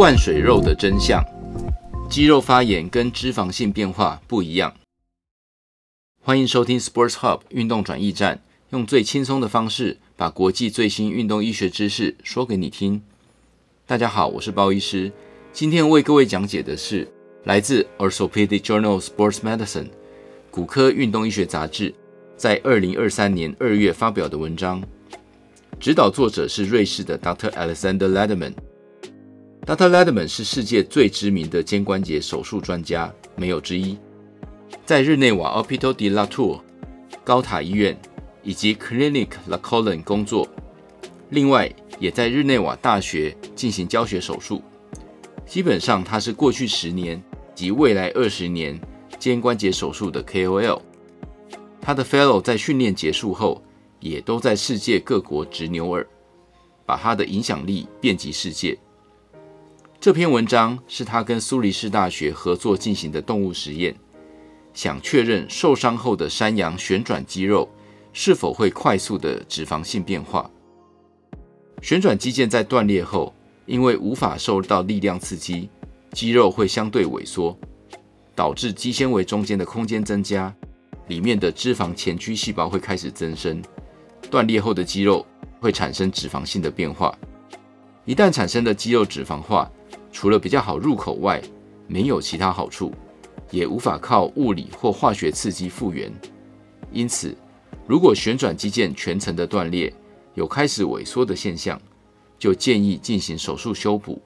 灌水肉的真相：肌肉发炎跟脂肪性变化不一样。欢迎收听 Sports Hub 运动转驿站，用最轻松的方式把国际最新运动医学知识说给你听。大家好，我是包医师，今天为各位讲解的是来自 Orthopedic Journal Sports Medicine 骨科运动医学杂志在二零二三年二月发表的文章。指导作者是瑞士的 Dr. Alexander Lederman。Dr. Lederman 是世界最知名的肩关节手术专家，没有之一。在日内瓦 o p i t o de la Tour 高塔医院以及 Clinique La Colonne 工作，另外也在日内瓦大学进行教学手术。基本上，他是过去十年及未来二十年肩关节手术的 KOL。他的 Fellow 在训练结束后，也都在世界各国执牛耳，把他的影响力遍及世界。这篇文章是他跟苏黎世大学合作进行的动物实验，想确认受伤后的山羊旋转肌肉是否会快速的脂肪性变化。旋转肌腱在断裂后，因为无法受到力量刺激，肌肉会相对萎缩，导致肌纤维中间的空间增加，里面的脂肪前驱细胞会开始增生。断裂后的肌肉会产生脂肪性的变化，一旦产生的肌肉脂肪化，除了比较好入口外，没有其他好处，也无法靠物理或化学刺激复原。因此，如果旋转肌腱全层的断裂有开始萎缩的现象，就建议进行手术修补，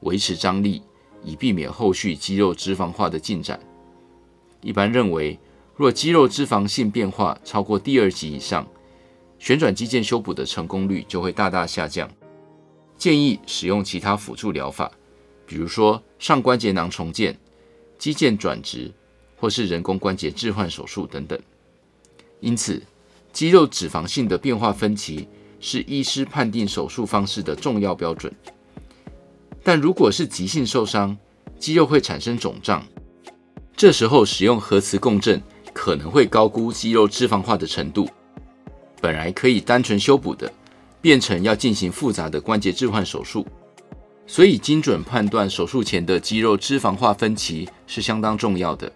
维持张力，以避免后续肌肉脂肪化的进展。一般认为，若肌肉脂肪性变化超过第二级以上，旋转肌腱修补的成功率就会大大下降，建议使用其他辅助疗法，比如说上关节囊重建、肌腱转植或是人工关节置换手术等等。因此，肌肉脂肪性的变化分歧是医师判定手术方式的重要标准。但如果是急性受伤，肌肉会产生肿胀，这时候使用核磁共振可能会高估肌肉脂肪化的程度。本来可以单纯修补的，变成要进行复杂的关节置换手术，所以精准判断手术前的肌肉脂肪化分期是相当重要的。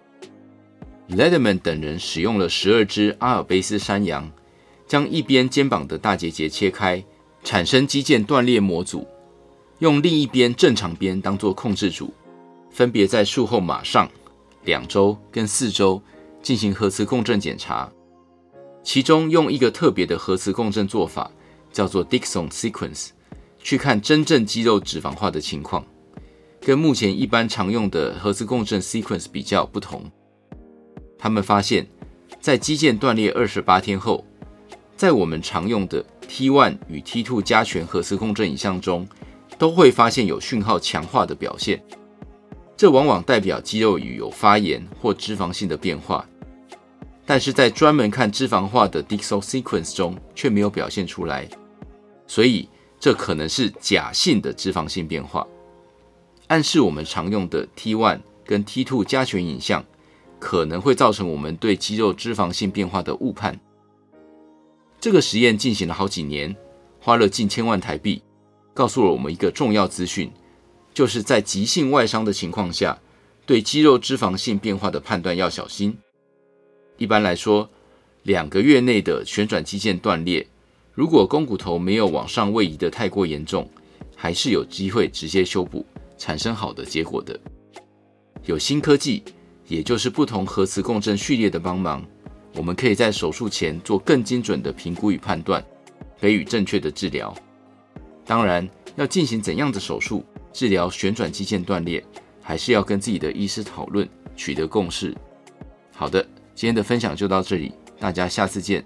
Lederman 等人使用了十二只阿尔卑斯山羊，将一边肩膀的大结节切开，产生肌腱断裂模组，用另一边正常边当做控制组，分别在术后马上、两周跟四周进行核磁共振检查。其中用一个特别的核磁共振做法，叫做 Dixon Sequence，去看真正肌肉脂肪化的情况，跟目前一般常用的核磁共振 Sequence 比较不同。他们发现，在肌腱断裂二十八天后，在我们常用的 T1 与 T2 加权核磁共振影像中，都会发现有讯号强化的表现。这往往代表肌肉与有发炎或脂肪性的变化。但是在专门看脂肪化的 Dixon Sequence 中却没有表现出来，所以这可能是假性的脂肪性变化，暗示我们常用的 T1 跟 T2 加权影像可能会造成我们对肌肉脂肪性变化的误判。这个实验进行了好几年，花了近千万台币，告诉了我们一个重要资讯，就是在急性外伤的情况下，对肌肉脂肪性变化的判断要小心。一般来说，两个月内的旋转肌腱断裂，如果肱骨头没有往上位移的太过严重，还是有机会直接修补，产生好的结果的。有新科技，也就是不同核磁共振序列的帮忙，我们可以在手术前做更精准的评估与判断，给予正确的治疗。当然，要进行怎样的手术治疗旋转肌腱断裂，还是要跟自己的医师讨论，取得共识。好的。今天的分享就到这里，大家下次见。